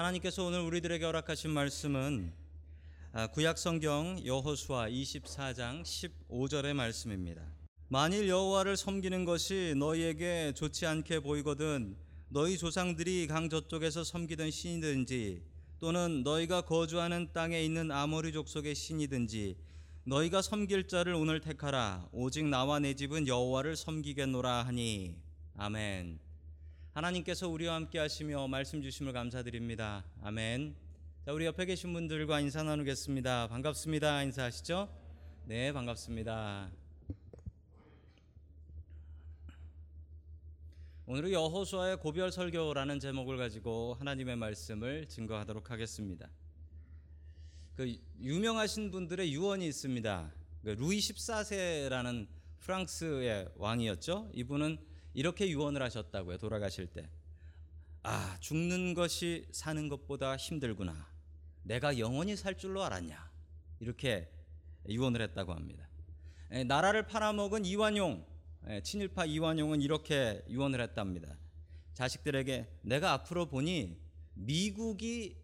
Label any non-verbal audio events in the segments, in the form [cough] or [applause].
하나님께서 오늘 우리들에게 허락하신 말씀은 아, 구약 성경 여호수아 24장 15절의 말씀입니다. 만일 여호와를 섬기는 것이 너희에게 좋지 않게 보이거든 너희 조상들이 강 저쪽에서 섬기던 신이든지 또는 너희가 거주하는 땅에 있는 아모리 족속의 신이든지 너희가 섬길 자를 오늘 택하라 오직 나와 내 집은 여호와를 섬기겠노라 하니 아멘. 하나님께서 우리와 함께 하시며 말씀 주심을 감사드립니다. 아멘. 자, 우리 옆에 계신 분들과 인사 나누겠습니다. 반갑습니다. 인사하시죠? 네, 반갑습니다. 오늘은 여호수아의 고별 설교라는 제목을 가지고 하나님의 말씀을 증거하도록 하겠습니다. 그 유명하신 분들의 유언이 있습니다. 그 루이 14세라는 프랑스의 왕이었죠. 이분은 이렇게 유언을 하셨다고요. 돌아가실 때. 아, 죽는 것이 사는 것보다 힘들구나. 내가 영원히 살 줄로 알았냐. 이렇게 유언을 했다고 합니다. 에, 나라를 팔아먹은 이완용, 에, 친일파 이완용은 이렇게 유언을 했답니다. 자식들에게 내가 앞으로 보니 미국이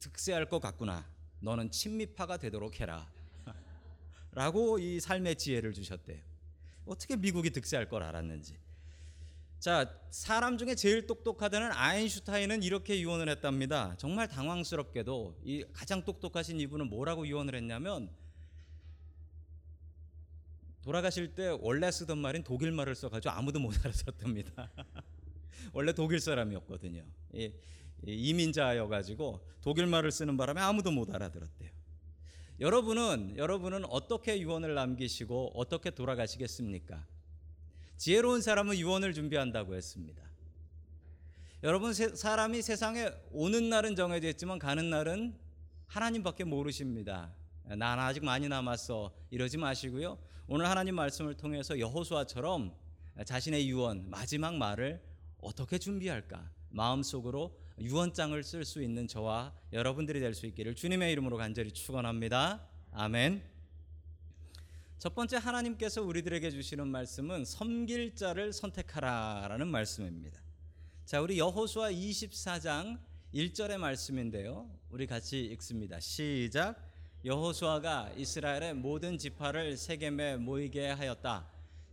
득세할 것 같구나. 너는 친미파가 되도록 해라. [laughs] 라고 이 삶의 지혜를 주셨대요. 어떻게 미국이 득세할 걸 알았는지. 자, 사람 중에 제일 똑똑하다는 아인슈타인은 이렇게 유언을 했답니다. 정말 당황스럽게도 이 가장 똑똑하신 이분은 뭐라고 유언을 했냐면 돌아가실 때 원래 쓰던 말인 독일 말을 써가지고 아무도 못 알아듣답니다. [laughs] 원래 독일 사람이었거든요. 이, 이민자여가지고 독일 말을 쓰는 바람에 아무도 못 알아들었대요. 여러분은 여러분은 어떻게 유언을 남기시고 어떻게 돌아가시겠습니까? 지혜로운 사람은 유언을 준비한다고 했습니다. 여러분 사람이 세상에 오는 날은 정해져 있지만 가는 날은 하나님밖에 모르십니다. 난 아직 많이 남았어 이러지 마시고요. 오늘 하나님 말씀을 통해서 여호수아처럼 자신의 유언 마지막 말을 어떻게 준비할까 마음속으로 유언장을 쓸 수 있는 저와 여러분들이 될 수 있기를 주님의 이름으로 간절히 축원합니다. 아멘. 첫 번째 하나님께서 우리들에게 주시는 말씀은 섬길 자를 선택하라라는 말씀입니다. 자, 우리 여호수아 24장 1절의 말씀인데요. 우리 같이 읽습니다. 시작. 여호수아가 이스라엘의 모든 지파를 세겜에 모이게 하였다.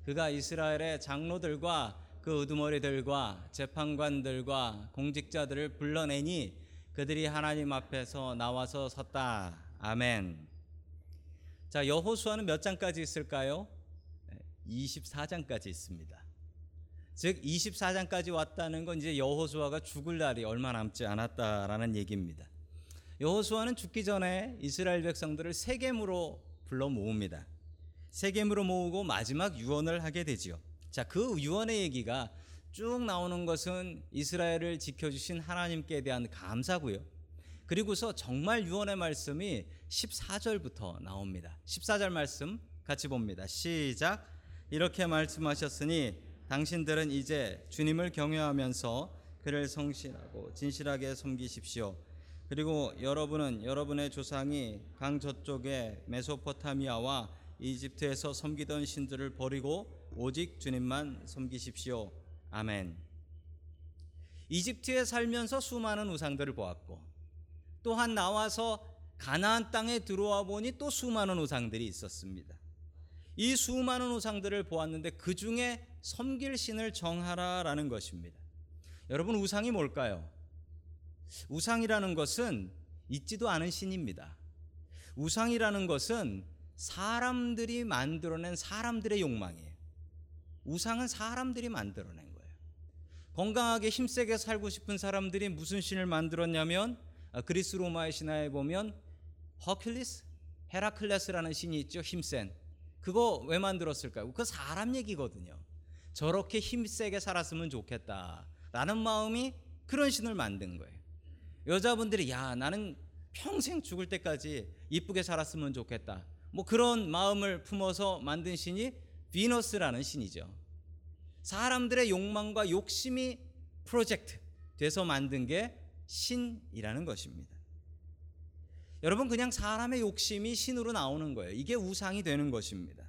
그가 이스라엘의 장로들과 그 우두머리들과 재판관들과 공직자들을 불러내니 그들이 하나님 앞에서 나와서 섰다. 아멘. 자, 여호수아는 몇 장까지 있을까요? 24장까지 있습니다. 즉 24장까지 왔다는 건 이제 여호수아가 죽을 날이 얼마 남지 않았다라는 얘기입니다. 여호수아는 죽기 전에 이스라엘 백성들을 세겜으로 불러 모읍니다. 세겜으로 모으고 마지막 유언을 하게 되지요. 자, 그 유언의 얘기가 쭉 나오는 것은 이스라엘을 지켜주신 하나님께 대한 감사고요. 그리고서 정말 유언의 말씀이 14절부터 나옵니다. 14절 말씀 같이 봅니다. 시작. 이렇게 말씀하셨으니 당신들은 이제 주님을 경외하면서 그를 성실하고 진실하게 섬기십시오. 그리고 여러분은 여러분의 조상이 강 저쪽의 메소포타미아와 이집트에서 섬기던 신들을 버리고 오직 주님만 섬기십시오. 아멘. 이집트에 살면서 수많은 우상들을 보았고 또한 나와서 가나안 땅에 들어와 보니 또 수많은 우상들이 있었습니다. 이 수많은 우상들을 보았는데 그 중에 섬길 신을 정하라라는 것입니다. 여러분 우상이 뭘까요? 우상이라는 것은 있지도 않은 신입니다. 우상이라는 것은 사람들이 만들어낸 사람들의 욕망이에요. 우상은 사람들이 만들어낸 거예요. 건강하게 힘세게 살고 싶은 사람들이 무슨 신을 만들었냐면 아, 그리스 로마의 신화에 보면 허큘리스, 헤라클레스라는 신이 있죠. 힘센. 그거 왜 만들었을까요? 그 사람 얘기거든요. 저렇게 힘세게 살았으면 좋겠다. 라는 마음이 그런 신을 만든 거예요. 여자분들이 야 나는 평생 죽을 때까지 이쁘게 살았으면 좋겠다. 뭐 그런 마음을 품어서 만든 신이 비너스라는 신이죠. 사람들의 욕망과 욕심이 프로젝트 돼서 만든 게 신이라는 것입니다. 여러분 그냥 사람의 욕심이 신으로 나오는 거예요. 이게 우상이 되는 것입니다.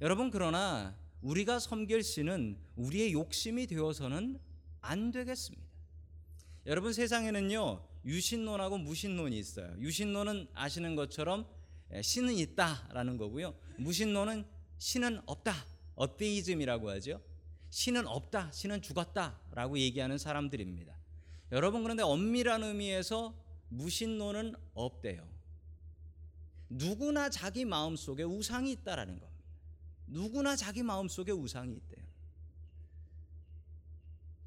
여러분 그러나 우리가 섬길 신은 우리의 욕심이 되어서는 안 되겠습니다. 여러분 세상에는요 유신론하고 무신론이 있어요. 유신론은 아시는 것처럼 예, 신은 있다라는 거고요. 무신론은 신은 없다. 어테이즘이라고 하죠. 신은 없다. 신은 죽었다라고 얘기하는 사람들입니다. 여러분 그런데 엄밀한 의미에서 무신론은 없대요. 누구나 자기 마음속에 우상이 있다라는 겁니다. 누구나 자기 마음속에 우상이 있대요.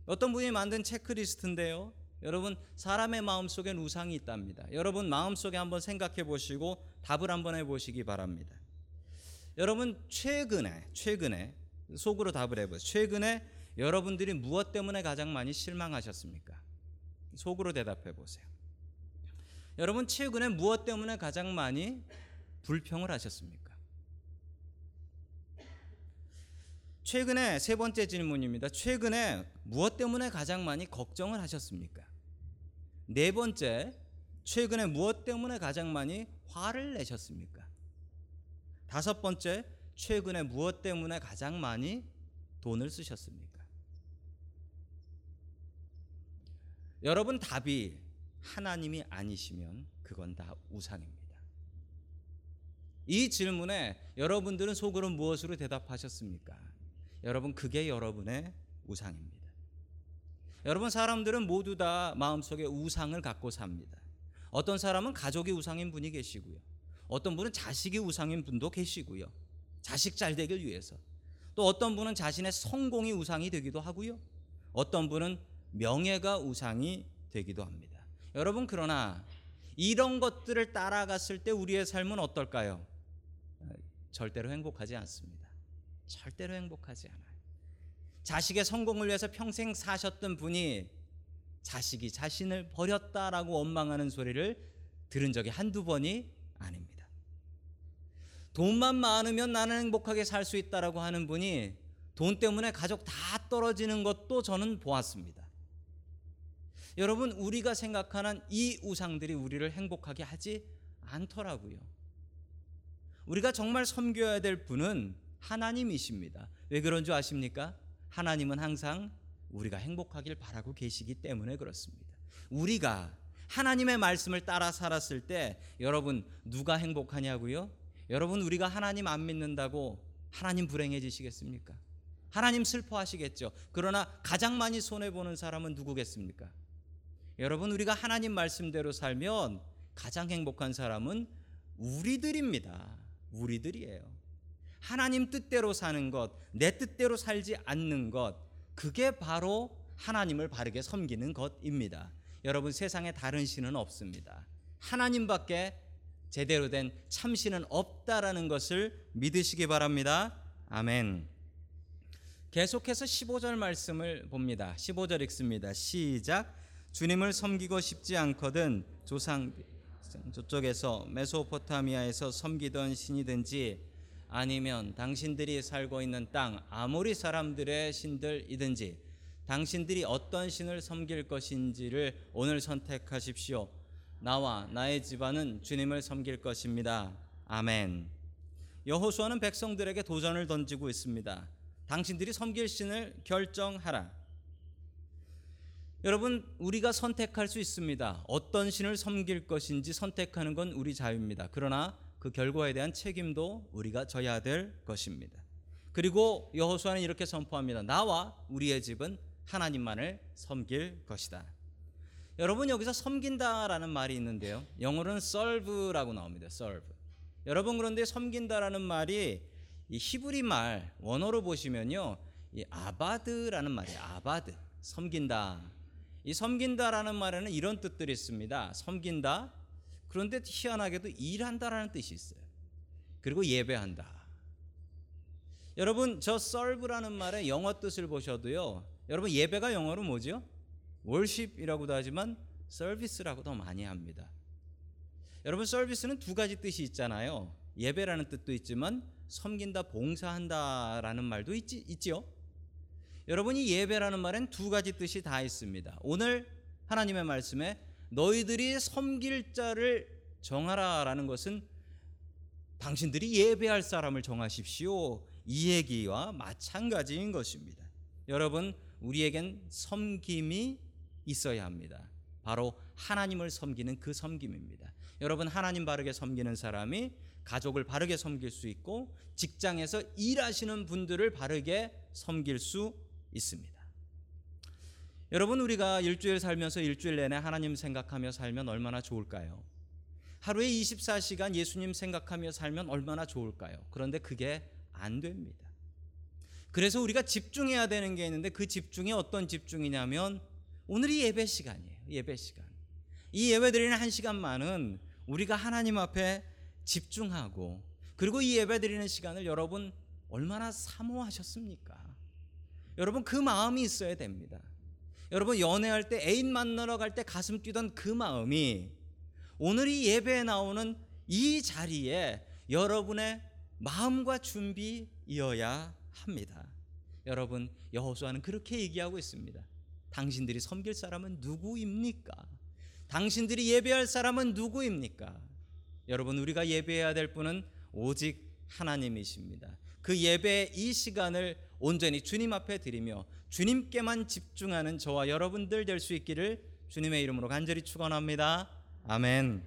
어떤 분이 만든 체크리스트인데요. 여러분 사람의 마음속엔 우상이 있답니다. 여러분 마음속에 한번 생각해 보시고 답을 한번 해 보시기 바랍니다. 여러분 최근에 최근에 속으로 답을 해 보세요. 최근에 여러분들이 무엇 때문에 가장 많이 실망하셨습니까? 속으로 대답해 보세요. 여러분 최근에 무엇 때문에 가장 많이 불평을 하셨습니까? 최근에 세 번째 질문입니다. 최근에 무엇 때문에 가장 많이 걱정을 하셨습니까? 네 번째, 최근에 무엇 때문에 가장 많이 화를 내셨습니까? 다섯 번째, 최근에 무엇 때문에 가장 많이 돈을 쓰셨습니까? 여러분 답이 하나님이 아니시면 그건 다 우상입니다. 이 질문에 여러분들은 속으로 무엇으로 대답하셨습니까? 여러분 그게 여러분의 우상입니다. 여러분 사람들은 모두 다 마음속에 우상을 갖고 삽니다. 어떤 사람은 가족이 우상인 분이 계시고요. 어떤 분은 자식이 우상인 분도 계시고요. 자식 잘 되길 위해서. 또 어떤 분은 자신의 성공이 우상이 되기도 하고요. 어떤 분은 명예가 우상이 되기도 합니다. 여러분 그러나 이런 것들을 따라갔을 때 우리의 삶은 어떨까요? 절대로 행복하지 않습니다. 절대로 행복하지 않아요. 자식의 성공을 위해서 평생 사셨던 분이 자식이 자신을 버렸다라고 원망하는 소리를 들은 적이 한두 번이 아닙니다. 돈만 많으면 나는 행복하게 살 수 있다라고 하는 분이 돈 때문에 가족 다 떨어지는 것도 저는 보았습니다. 여러분, 우리가 생각하는 이 우상들이 우리를 행복하게 하지 않더라고요. 우리가 정말 섬겨야 될 분은 하나님이십니다. 왜 그런 줄 아십니까? 하나님은 항상 우리가 행복하길 바라고 계시기 때문에 그렇습니다. 우리가 하나님의 말씀을 따라 살았을 때 여러분 누가 행복하냐고요? 여러분 우리가 하나님 안 믿는다고 하나님 불행해지시겠습니까? 하나님 슬퍼하시겠죠. 그러나 가장 많이 손해 보는 사람은 누구겠습니까? 여러분 우리가 하나님 말씀대로 살면 가장 행복한 사람은 우리들입니다. 우리들이에요. 하나님 뜻대로 사는 것, 내 뜻대로 살지 않는 것, 그게 바로 하나님을 바르게 섬기는 것입니다. 여러분 세상에 다른 신은 없습니다. 하나님밖에 제대로 된 참신은 없다라는 것을 믿으시기 바랍니다. 아멘. 계속해서 15절 말씀을 봅니다. 15절 읽습니다. 시작. 주님을 섬기고 싶지 않거든 조상 저쪽에서 메소포타미아에서 섬기던 신이든지 아니면 당신들이 살고 있는 땅 아모리 사람들의 신들이든지 당신들이 어떤 신을 섬길 것인지를 오늘 선택하십시오. 나와 나의 집안은 주님을 섬길 것입니다. 아멘. 여호수아는 백성들에게 도전을 던지고 있습니다. 당신들이 섬길 신을 결정하라. 여러분, 우리가 선택할 수 있습니다. 어떤 신을 섬길 것인지 선택하는 건 우리 자유입니다. 그러나 그 결과에 대한 책임도 우리가 져야 될 것입니다. 그리고 여호수아는 이렇게 선포합니다. 나와 우리의 집은 하나님만을 섬길 것이다. 여러분 여기서 섬긴다라는 말이 있는데요. 영어로는 serve라고 나옵니다. serve. 여러분 그런데 섬긴다라는 말이 이 히브리 말 원어로 보시면요. 이 아바드라는 말이에요. 아바드. 섬긴다. 이 섬긴다라는 말에는 이런 뜻들이 있습니다. 섬긴다, 그런데 희한하게도 일한다라는 뜻이 있어요. 그리고 예배한다. 여러분 저 serve라는 말의 영어 뜻을 보셔도요. 여러분 예배가 영어로 뭐죠? worship이라고도 하지만 더 많이 합니다. 여러분 서비스는 두 가지 뜻이 있잖아요. 예배라는 뜻도 있지만 섬긴다, 봉사한다라는 말도 있지, 있죠. 여러분이 예배라는 말엔 두 가지 뜻이 다 있습니다. 오늘 하나님의 말씀에 너희들이 섬길 자를 정하라라는 것은 당신들이 예배할 사람을 정하십시오. 이 얘기와 마찬가지인 것입니다. 여러분, 우리에겐 섬김이 있어야 합니다. 바로 하나님을 섬기는 그 섬김입니다. 여러분 하나님 바르게 섬기는 사람이 가족을 바르게 섬길 수 있고 직장에서 일하시는 분들을 바르게 섬길 수 있습니다. 여러분 우리가 일주일 살면서 일주일 내내 하나님 생각하며 살면 얼마나 좋을까요? 하루에 24시간 예수님 생각하며 살면 얼마나 좋을까요? 그런데 그게 안 됩니다. 그래서 우리가 집중해야 되는 게 있는데 그 집중이 어떤 집중이냐면 오늘이 예배 시간이에요. 예배 시간. 이 예배 드리는 한 시간만은 우리가 하나님 앞에 집중하고 그리고 이 예배 드리는 시간을 여러분 얼마나 사모하셨습니까? 여러분 그 마음이 있어야 됩니다. 여러분 연애할 때 애인 만나러 갈 때 가슴 뛰던 그 마음이 오늘 이 예배에 나오는 이 자리에 여러분의 마음과 준비이어야 합니다. 여러분 여호수아는 그렇게 얘기하고 있습니다. 당신들이 섬길 사람은 누구입니까? 당신들이 예배할 사람은 누구입니까? 여러분 우리가 예배해야 될 분은 오직 하나님이십니다. 그 예배의 이 시간을 온전히 주님 앞에 드리며 주님께만 집중하는 저와 여러분들 될 수 있기를 주님의 이름으로 간절히 축원합니다. 아멘.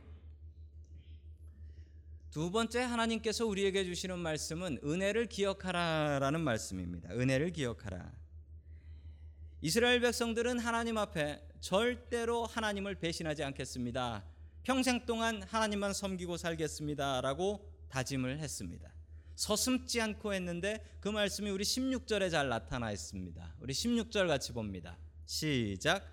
두 번째 하나님께서 우리에게 주시는 말씀은 은혜를 기억하라라는 말씀입니다. 은혜를 기억하라. 이스라엘 백성들은 하나님 앞에 절대로 하나님을 배신하지 않겠습니다. 평생 동안 하나님만 섬기고 살겠습니다라고 다짐을 했습니다. 서슴지 않고 했는데 그 말씀이 우리 16절에 잘 나타나 있습니다. 우리 16절 같이 봅니다. 시작.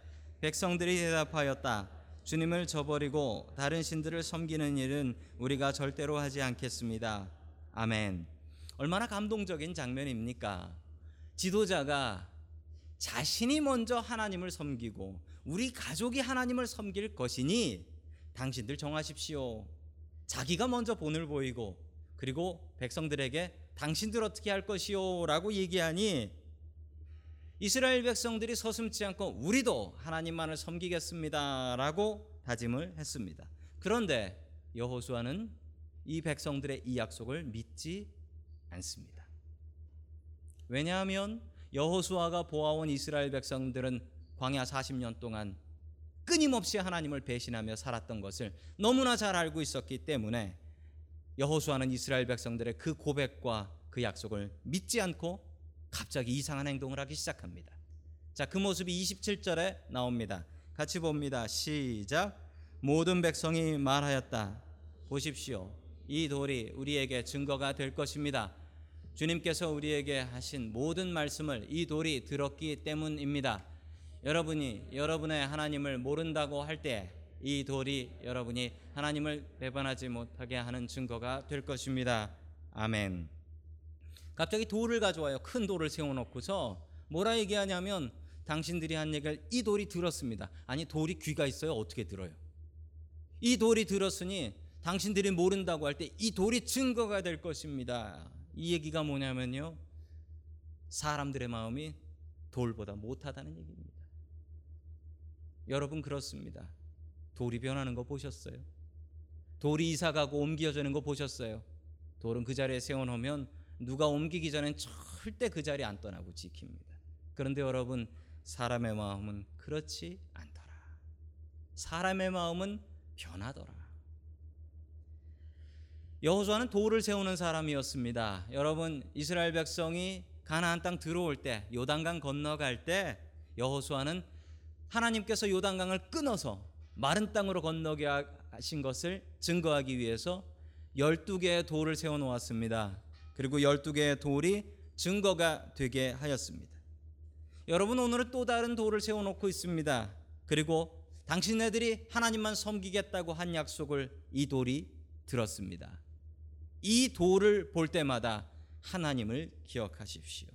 백성들이 대답하였다. 주님을 저버리고 다른 신들을 섬기는 일은 우리가 절대로 하지 않겠습니다. 아멘. 얼마나 감동적인 장면입니까? 지도자가 자신이 먼저 하나님을 섬기고 우리 가족이 하나님을 섬길 것이니 당신들 정하십시오. 자기가 먼저 본을 보이고 그리고 백성들에게 당신들 어떻게 할 것이요 라고 얘기하니 이스라엘 백성들이 서슴지 않고 우리도 하나님만을 섬기겠습니다 라고 다짐을 했습니다. 그런데 여호수아는 이 백성들의 이 약속을 믿지 않습니다. 왜냐하면 여호수아가 보아온 이스라엘 백성들은 광야 40년 동안 끊임없이 하나님을 배신하며 살았던 것을 너무나 잘 알고 있었기 때문에 여호수아는 이스라엘 백성들의 그 고백과 그 약속을 믿지 않고 갑자기 이상한 행동을 하기 시작합니다. 자, 그 모습이 27절에 나옵니다. 같이 봅니다. 시작. 모든 백성이 말하였다. 보십시오. 이 돌이 우리에게 증거가 될 것입니다. 주님께서 우리에게 하신 모든 말씀을 이 돌이 들었기 때문입니다. 여러분이 여러분의 하나님을 모른다고 할 때 이 돌이 여러분이 하나님을 배반하지 못하게 하는 증거가 될 것입니다. 아멘. 갑자기 돌을 가져와요. 큰 돌을 세워놓고서 뭐라 얘기하냐면 당신들이 한 얘기를 이 돌이 들었습니다. 아니 돌이 귀가 있어요. 어떻게 들어요? 이 돌이 들었으니 당신들이 모른다고 할 때 이 돌이 증거가 될 것입니다. 이 얘기가 뭐냐면요. 사람들의 마음이 돌보다 못하다는 얘기입니다. 여러분 그렇습니다. 돌이 변하는 거 보셨어요? 돌이 이사 가고 옮겨지는 거 보셨어요? 돌은 그 자리에 세워놓으면 누가 옮기기 전엔 절대 그 자리에 안 떠나고 지킵니다. 그런데 여러분 사람의 마음은 그렇지 않더라. 사람의 마음은 변하더라. 여호수아는 돌을 세우는 사람이었습니다. 여러분 이스라엘 백성이 가나안 땅 들어올 때 요단강 건너갈 때 여호수아는 하나님께서 요단강을 끊어서 마른 땅으로 건너게 하신 것을 증거하기 위해서 12개의 돌을 세워 놓았습니다. 그리고 12개의 돌이 증거가 되게 하였습니다. 여러분 오늘은 또 다른 돌을 세워 놓고 있습니다. 그리고 당신네들이 하나님만 섬기겠다고 한 약속을 이 돌이 들었습니다. 이 돌을 볼 때마다 하나님을 기억하십시오.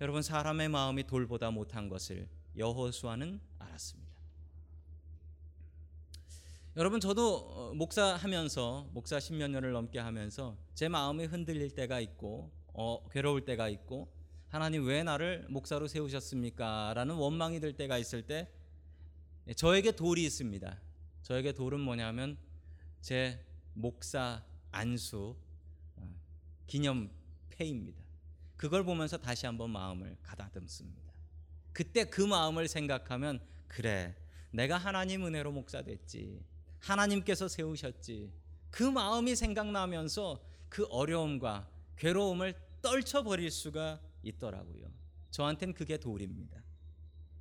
여러분 사람의 마음이 돌보다 못한 것을 여호수아는 알았습니다. 여러분 저도 목사하면서 목사 십몇 년을 넘게 하면서 제 마음이 흔들릴 때가 있고 어, 괴로울 때가 있고 하나님 왜 나를 목사로 세우셨습니까? 라는 원망이 들 때가 있을 때 저에게 돌이 있습니다. 저에게 돌은 뭐냐면 제 목사 안수 기념패입니다. 그걸 보면서 다시 한번 마음을 가다듬습니다. 그때 그 마음을 생각하면 그래 내가 하나님 은혜로 목사 됐지. 하나님께서 세우셨지. 그 마음이 생각나면서 그 어려움과 괴로움을 떨쳐버릴 수가 있더라고요. 저한텐 그게 돌입니다.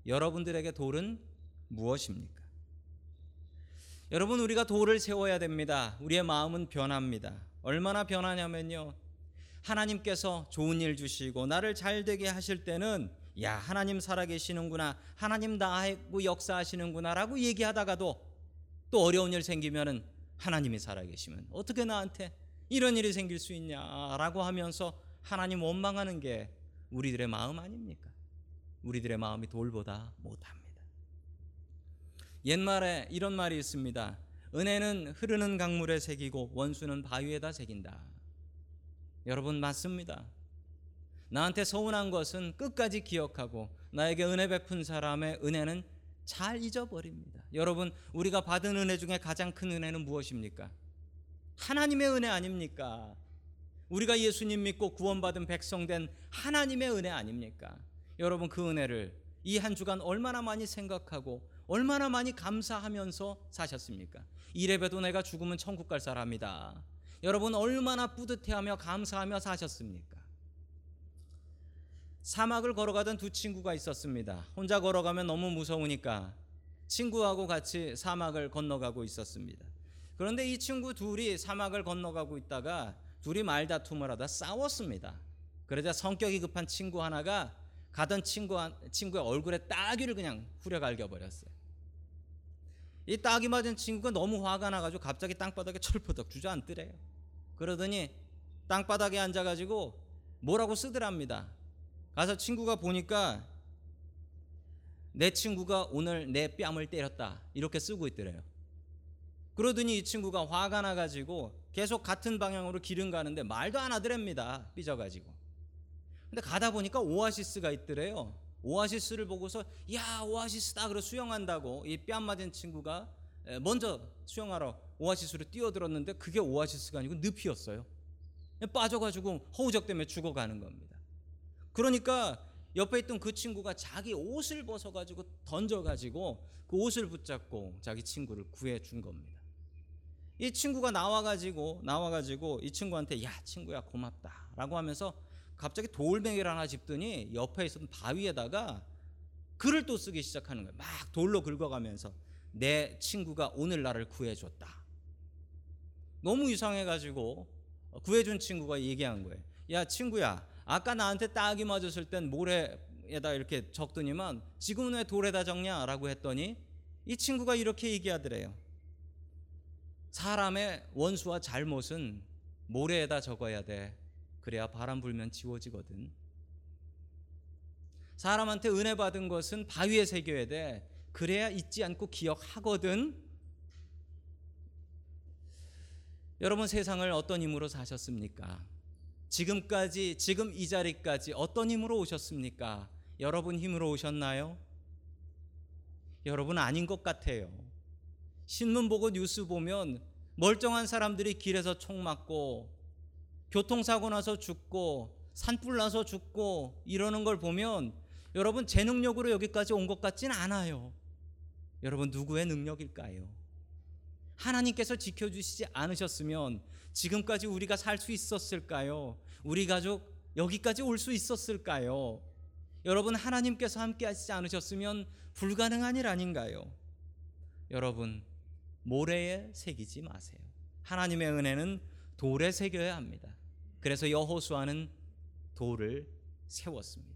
여러분들에게 돌은 무엇입니까? 여러분 우리가 돌을 세워야 됩니다. 우리의 마음은 변합니다. 얼마나 변하냐면요. 하나님께서 좋은 일 주시고 나를 잘 되게 하실 때는 야 하나님 살아계시는구나 하나님 나하고 역사하시는구나라고 얘기하다가도 또 어려운 일 생기면은 하나님이 살아계시면 어떻게 나한테 이런 일이 생길 수 있냐라고 하면서 하나님 원망하는 게 우리들의 마음 아닙니까? 우리들의 마음이 돌보다 못합니다. 옛말에 이런 말이 있습니다. 은혜는 흐르는 강물에 새기고 원수는 바위에다 새긴다. 여러분 맞습니다. 나한테 서운한 것은 끝까지 기억하고 나에게 은혜 베푼 사람의 은혜는 잘 잊어버립니다. 여러분 우리가 받은 은혜 중에 가장 큰 은혜는 무엇입니까? 하나님의 은혜 아닙니까? 우리가 예수님 믿고 구원받은 백성된 하나님의 은혜 아닙니까? 여러분 그 은혜를 이 한 주간 얼마나 많이 생각하고 얼마나 많이 감사하면서 사셨습니까? 이래봬도 내가 죽으면 천국 갈 사람이다. 여러분 얼마나 뿌듯해하며 감사하며 사셨습니까? 사막을 걸어가던 두 친구가 있었습니다. 혼자 걸어가면 너무 무서우니까 친구하고 같이 사막을 건너가고 있었습니다. 그런데 이 친구 둘이 사막을 건너가고 있다가 둘이 말다툼을 하다 싸웠습니다. 그러자 성격이 급한 친구 하나가 가던 친구 친구의 얼굴에 따귀를 그냥 후려갈겨 버렸어요. 이 따귀 맞은 친구가 너무 화가 나가지고 갑자기 땅바닥에 철퍼덕 주저앉더래요. 그러더니 땅바닥에 앉아가지고 뭐라고 쓰더랍니다. 가서 친구가 보니까 내 친구가 오늘 내 뺨을 때렸다 이렇게 쓰고 있더래요. 그러더니 이 친구가 화가 나가지고 계속 같은 방향으로 길은 가는데 말도 안 하더랍니다. 삐져가지고. 근데 가다 보니까 오아시스가 있더래요. 오아시스를 보고서 야 오아시스다 그러 수영한다고 이 뺨 맞은 친구가 먼저 수영하러 오아시스로 뛰어들었는데 그게 오아시스가 아니고 늪이었어요. 빠져가지고 허우적 때문에 죽어가는 겁니다. 그러니까 옆에 있던 그 친구가 자기 옷을 벗어가지고 던져가지고 그 옷을 붙잡고 자기 친구를 구해준 겁니다. 이 친구가 나와가지고 나와가지고 이 친구한테 야 친구야 고맙다라고 하면서 갑자기 돌멩이를 하나 짚더니 옆에 있었던 바위에다가 글을 또 쓰기 시작하는 거예요. 막 돌로 긁어가면서 내 친구가 오늘 나를 구해줬다. 너무 이상해가지고 구해준 친구가 얘기한 거예요. 야 친구야, 아까 나한테 딱이 맞았을 땐 모래에다 이렇게 적더니만 지금은 왜 돌에다 적냐라고 했더니 이 친구가 이렇게 얘기하더래요. 사람의 원수와 잘못은 모래에다 적어야 돼. 그래야 바람 불면 지워지거든. 사람한테 은혜 받은 것은 바위에 새겨야 돼. 그래야 잊지 않고 기억하거든. 여러분 세상을 어떤 힘으로 사셨습니까? 지금까지 지금 이 자리까지 어떤 힘으로 오셨습니까? 여러분 힘으로 오셨나요? 여러분 아닌 것 같아요. 신문 보고 뉴스 보면 멀쩡한 사람들이 길에서 총 맞고 교통사고 나서 죽고 산불 나서 죽고 이러는 걸 보면 여러분 제 능력으로 여기까지 온 것 같진 않아요. 여러분 누구의 능력일까요? 하나님께서 지켜주시지 않으셨으면 지금까지 우리가 살 수 있었을까요? 우리 가족 여기까지 올 수 있었을까요? 여러분 하나님께서 함께 하시지 않으셨으면 불가능한 일 아닌가요? 여러분 모래에 새기지 마세요. 하나님의 은혜는 돌에 새겨야 합니다. 그래서 여호수아는 돌을 세웠습니다.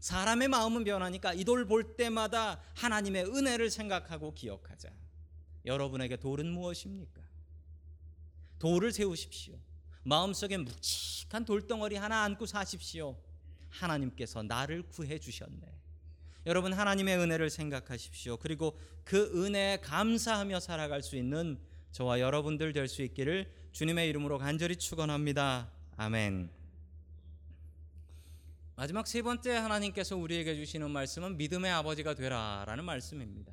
사람의 마음은 변하니까 이 돌 볼 때마다 하나님의 은혜를 생각하고 기억하자. 여러분에게 돌은 무엇입니까? 돌을 세우십시오. 마음속에 묵직한 돌덩어리 하나 안고 사십시오. 하나님께서 나를 구해 주셨네. 여러분 하나님의 은혜를 생각하십시오. 그리고 그 은혜에 감사하며 살아갈 수 있는 저와 여러분들 될 수 있기를 주님의 이름으로 간절히 축원합니다. 아멘. 마지막 세 번째 하나님께서 우리에게 주시는 말씀은 믿음의 아버지가 되라라는 말씀입니다.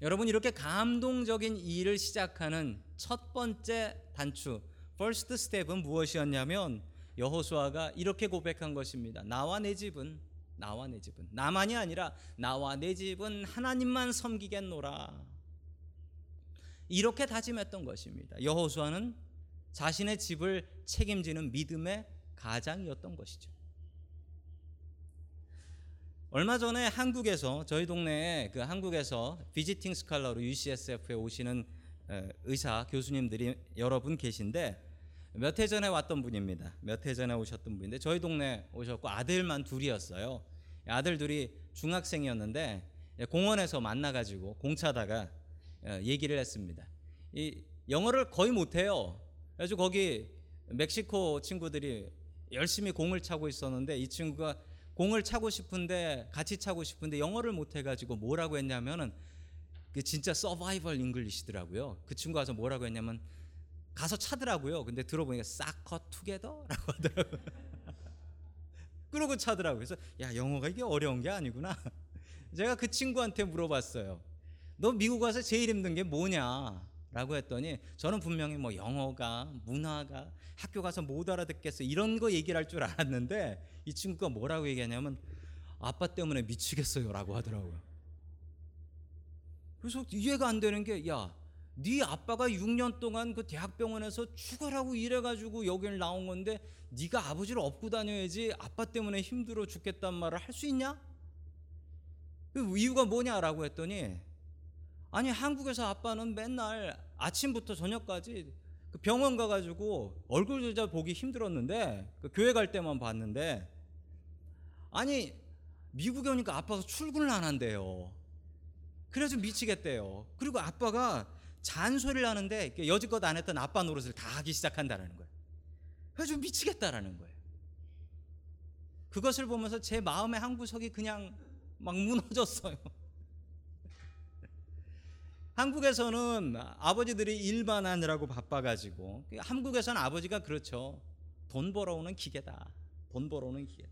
여러분 이렇게 감동적인 일을 시작하는 첫 번째 단추, first step은 무엇이었냐면 여호수아가 이렇게 고백한 것입니다. 나와 내 집은 나와 내 집은 나만이 아니라 나와 내 집은 하나님만 섬기겠노라. 이렇게 다짐했던 것입니다. 여호수아는 자신의 집을 책임지는 믿음의 가장이었던 것이죠. 얼마 전에 한국에서 저희 동네에 그 한국에서 비지팅 스칼러로 UCSF에 오시는 의사 교수님들이 여러 분 계신데 몇 해 전에 왔던 분입니다. 몇 해 전에 오셨던 분인데 저희 동네 오셨고 아들만 둘이었어요. 아들 둘이 중학생이었는데 공원에서 만나가지고 공차다가 얘기를 했습니다. 이 영어를 거의 못해요. 그래서 거기 멕시코 친구들이 열심히 공을 차고 있었는데 이 친구가 공을 차고 싶은데 같이 차고 싶은데 영어를 못 해가지고 뭐라고 했냐면은 그 진짜 서바이벌 잉글리시더라고요. 그 친구 가서 뭐라고 했냐면 가서 차더라고요. 근데 들어보니까 사커 투게더라고 [laughs] 하더라고요. 그러고 차더라고요. 그래서 야 영어가 이게 어려운 게 아니구나. [laughs] 제가 그 친구한테 물어봤어요. 너 미국 와서 제일 힘든 게 뭐냐? 라고 했더니 저는 분명히 뭐 영어가 문화가 학교 가서 못 알아듣겠어 이런 거 얘기를 할 줄 알았는데 이 친구가 뭐라고 얘기하냐면 아빠 때문에 미치겠어요라고 하더라고요. 그래서 이해가 안 되는 게 야, 네 아빠가 6년 동안 그 대학병원에서 죽어라고 일해가지고 여기를 나온 건데 네가 아버지를 업고 다녀야지 아빠 때문에 힘들어 죽겠단 말을 할 수 있냐? 그 이유가 뭐냐라고 했더니 아니 한국에서 아빠는 맨날 아침부터 저녁까지 그 병원 가가지고 얼굴조차 보기 힘들었는데 그 교회 갈 때만 봤는데 아니 미국에 오니까 아빠가 출근을 안 한대요. 그래서 미치겠대요. 그리고 아빠가 잔소리를 하는데 여지껏 안 했던 아빠 노릇을 다 하기 시작한다라는 거예요. 그래서 미치겠다라는 거예요. 그것을 보면서 제 마음의 한 구석이 그냥 막 무너졌어요. [laughs] 한국에서는 아버지들이 일만 하느라고 바빠가지고 한국에서는 아버지가 그렇죠. 돈 벌어오는 기계다. 돈 벌어오는 기계다.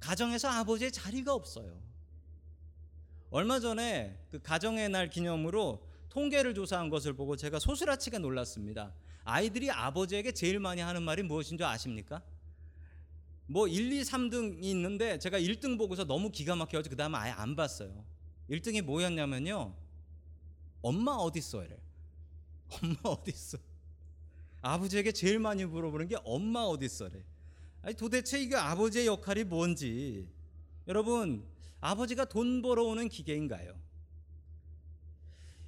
가정에서 아버지의 자리가 없어요. 얼마 전에 그 가정의 날 기념으로 통계를 조사한 것을 보고 제가 소스라치게 놀랐습니다. 아이들이 아버지에게 제일 많이 하는 말이 무엇인 줄 아십니까? 뭐 1, 2, 3등이 있는데 제가 1등 보고서 너무 기가 막혀가지고 그 다음에 아예 안 봤어요. 1등이 뭐였냐면요. 엄마 어디 있어? 이래. 엄마 어디 있어? 아버지에게 제일 많이 물어보는 게 엄마 어디 있어래. 아니 도대체 이게 아버지의 역할이 뭔지. 여러분, 아버지가 돈 벌어오는 기계인가요?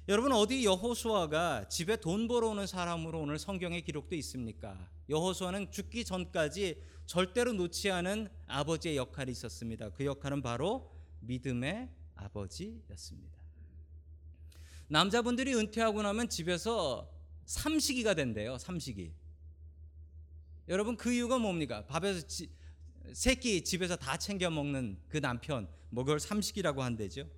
여러분 어디 여호수아가 집에 돈 벌어오는 사람으로 오늘 성경에 기록돼 있습니까? 여호수아는 죽기 전까지 절대로 놓지 않은 아버지의 역할이 있었습니다. 그 역할은 바로 믿음의 아버지였습니다. 남자분들이 은퇴하고 나면 집에서 삼식이가 된대요. 삼식이. 여러분 그 이유가 뭡니까? 밥에서 지, 새끼 집에서 다 챙겨 먹는 그 남편 뭐 그걸 삼식이라고 한대죠.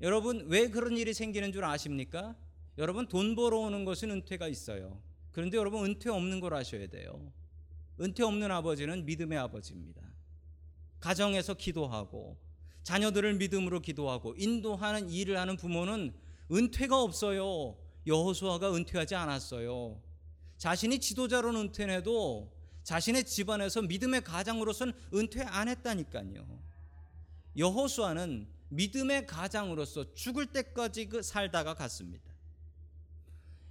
여러분 왜 그런 일이 생기는 줄 아십니까? 여러분 돈 벌어오는 것은 은퇴가 있어요. 그런데 여러분 은퇴 없는 걸 아셔야 돼요. 은퇴 없는 아버지는 믿음의 아버지입니다. 가정에서 기도하고 자녀들을 믿음으로 기도하고 인도하는 일을 하는 부모는 은퇴가 없어요. 여호수아가 은퇴하지 않았어요. 자신이 지도자로는 은퇴해도 자신의 집안에서 믿음의 가장으로서는 은퇴 안 했다니까요. 여호수아는 믿음의 가장으로서 죽을 때까지 그 살다가 갔습니다.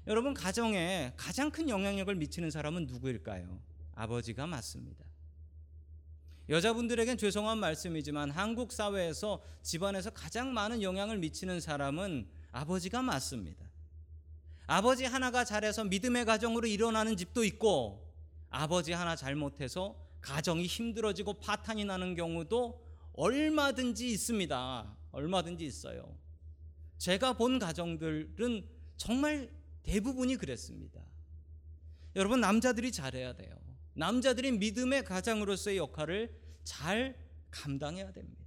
여러분 가정에 가장 큰 영향력을 미치는 사람은 누구일까요? 아버지가 맞습니다. 여자분들에겐 죄송한 말씀이지만 한국 사회에서 집안에서 가장 많은 영향을 미치는 사람은 아버지가 맞습니다. 아버지 하나가 잘해서 믿음의 가정으로 일어나는 집도 있고 아버지 하나 잘못해서 가정이 힘들어지고 파탄이 나는 경우도 얼마든지 있습니다. 얼마든지 있어요. 제가 본 가정들은 정말 대부분이 그랬습니다. 여러분 남자들이 잘해야 돼요. 남자들이 믿음의 가장으로서의 역할을 잘 감당해야 됩니다.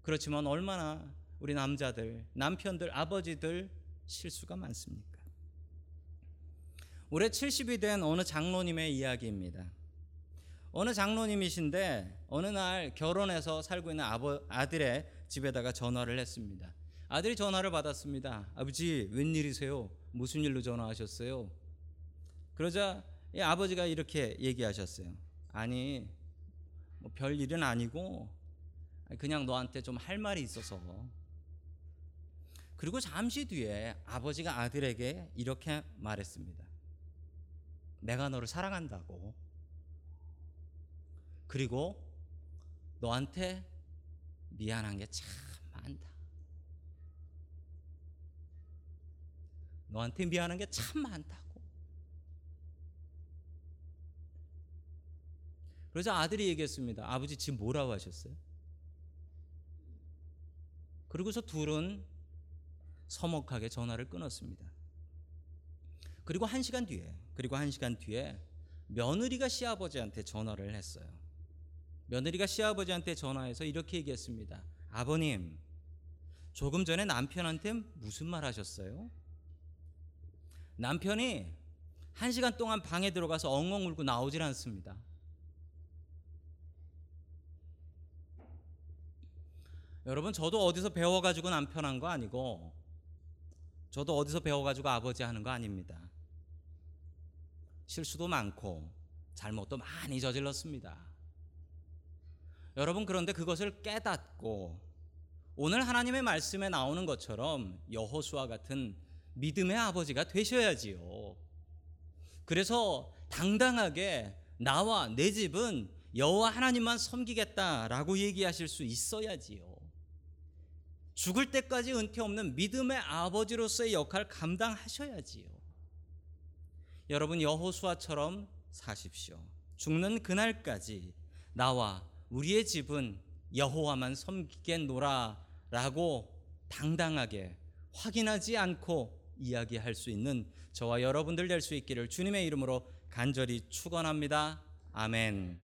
그렇지만 얼마나 우리 남자들, 남편들, 아버지들 실수가 많습니까? 올해 70이 된 어느 장로님의 이야기입니다. 어느 장로님이신데 어느 날 결혼해서 살고 있는 아버, 아들의 집에다가 전화를 했습니다. 아들이 전화를 받았습니다. 아버지 웬일이세요? 무슨 일로 전화하셨어요? 그러자 아버지가 이렇게 얘기하셨어요. 아니 뭐 별 일은 아니고 그냥 너한테 좀 할 말이 있어서 그리고 잠시 뒤에 아버지가 아들에게 이렇게 말했습니다. 내가 너를 사랑한다고. 그리고 너한테 미안한 게 참 많다. 너한테 미안한 게 참 많다고. 그래서 아들이 얘기했습니다. 아버지 지금 뭐라고 하셨어요? 그리고서 둘은 서먹하게 전화를 끊었습니다. 그리고 한 시간 뒤에, 그리고 한 시간 뒤에 며느리가 시아버지한테 전화를 했어요. 며느리가 시아버지한테 전화해서 이렇게 얘기했습니다. 아버님, 조금 전에 남편한테 무슨 말 하셨어요? 남편이 한 시간 동안 방에 들어가서 엉엉 울고 나오질 않습니다. 여러분, 저도 어디서 배워가지고 남편 한 거 아니고, 저도 어디서 배워가지고 아버지 하는 거 아닙니다. 실수도 많고, 잘못도 많이 저질렀습니다. 여러분, 그런데 그것을 깨닫고, 오늘 하나님의 말씀에 나오는 것처럼 여호수아 같은 믿음의 아버지가 되셔야지요. 그래서 당당하게 나와 내 집은 여호와 하나님만 섬기겠다라고 얘기하실 수 있어야지요. 죽을 때까지 은퇴 없는 믿음의 아버지로서의 역할을 감당하셔야지요. 여러분 여호수아처럼 사십시오. 죽는 그날까지 나와 우리의 집은 여호와만 섬기겠노라라고 당당하게 확인하지 않고 이야기할 수 있는 저와 여러분들 될 수 있기를 주님의 이름으로 간절히 축원합니다. 아멘.